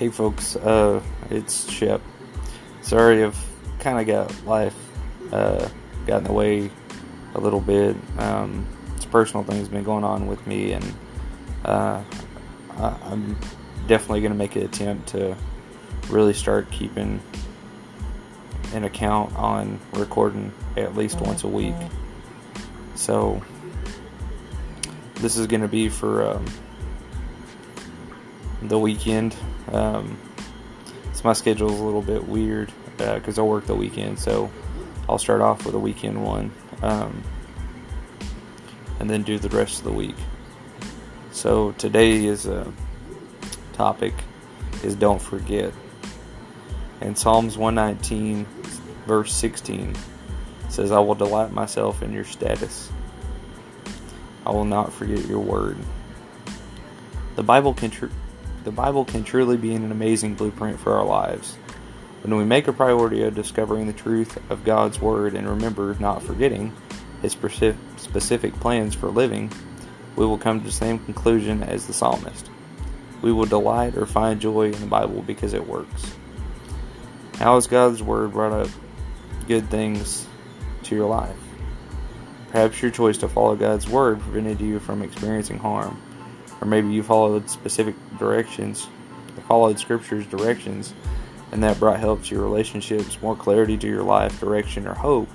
Hey folks, uh, it's Shep. Sorry I've kind of got life uh, got in the way a little bit. Um, it's personal things been going on with me, and uh, I, I'm definitely going to make an attempt to really start keeping an account on recording at least once a week. So this is going to be for um, the weekend. Um, so my schedule is a little bit weird because uh, I work the weekend. So I'll start off with a weekend one, um, and then do the rest of the week. So today is a topic is don't forget. And Psalms 119 verse 16 says, I will delight myself in your status. I will not forget your word. The Bible can tr- the Bible can truly be an amazing blueprint for our lives. When we make a priority of discovering the truth of God's Word and remember not forgetting His specific plans for living, we will come to the same conclusion as the psalmist. We will delight or find joy in the Bible because it works. How has God's Word brought up good things to your life? Perhaps your choice to follow God's Word prevented you from experiencing harm, or maybe you followed specific directions, followed Scripture's directions and that brought help to your relationships, more clarity to your life, direction, or hope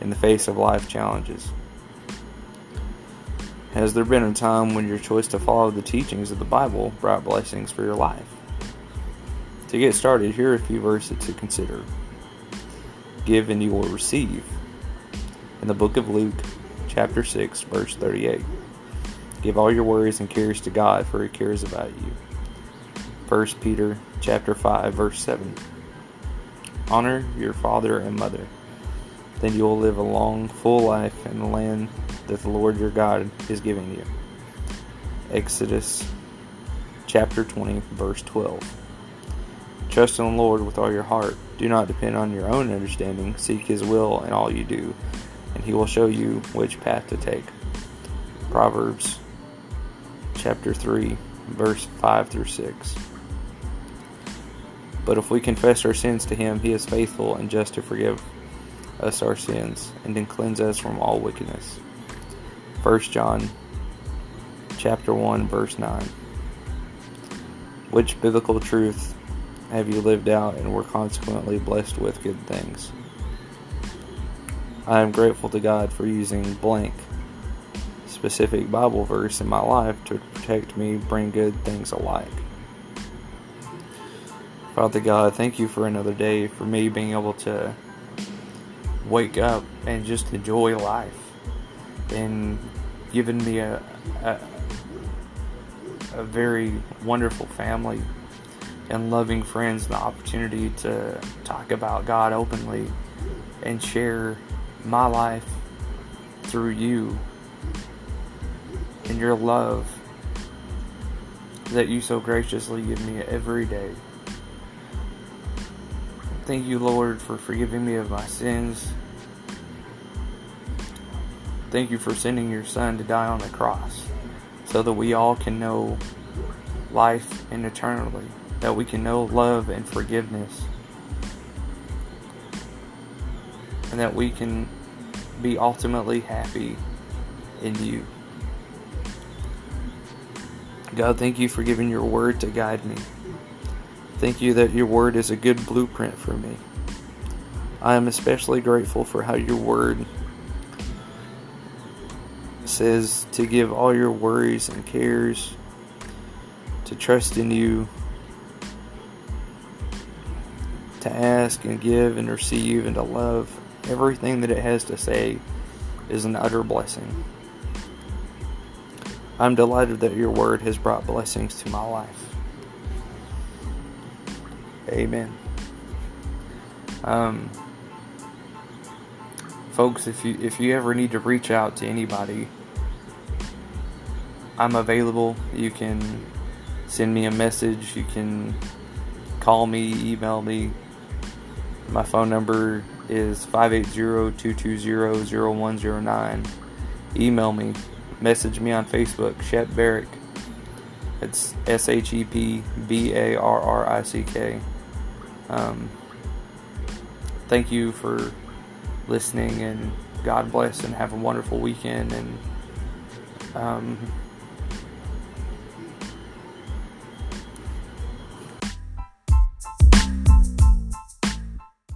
in the face of life challenges. Has there been a time when your choice to follow the teachings of the Bible brought blessings for your life? To get started, here are a few verses to consider. Give and you will receive. In the book of Luke, chapter 6, verse 38. Give all your worries and cares to God, for he cares about you. 1 Peter chapter 5 verse 7. Honor your father and mother. Then you will live a long, full life in the land that the Lord your God is giving you. Exodus chapter 20 verse 12. Trust in the Lord with all your heart. Do not depend on your own understanding. Seek his will in all you do, and he will show you which path to take. Proverbs chapter 3 verse 5 through 6. But if we confess our sins to him, he is faithful and just to forgive us our sins and to cleanse us from all wickedness. 1 John chapter 1 verse 9. Which biblical truth have you lived out and were consequently blessed with good things? I am grateful to God for using blank specific Bible verse in my life to protect me, bring good things alike. Father God, thank you for another day, for me being able to wake up and just enjoy life, and giving me a, a, a very wonderful family and loving friends the opportunity to talk about God openly and share my life through you and your love that you so graciously give me every day. Thank you, Lord, for forgiving me of my sins. Thank you for sending your Son to die on the cross so that we all can know life and eternally, that we can know love and forgiveness, and that we can be ultimately happy in you. God, thank you for giving your word to guide me. Thank you that your word is a good blueprint for me. I am especially grateful for how your word says to give all your worries and cares, to trust in you, to ask and give and receive and to love. Everything that it has to say is an utter blessing. I'm delighted that your word has brought blessings to my life. Amen. Um, folks, if you if you ever need to reach out to anybody, I'm available. You can send me a message. You can call me, email me. My phone number is 580-220-0109. Email me. Message me on Facebook, Shep Barrick. It's S H E P B A R R I C K. Um, thank you for listening, and God bless, and have a wonderful weekend. And um,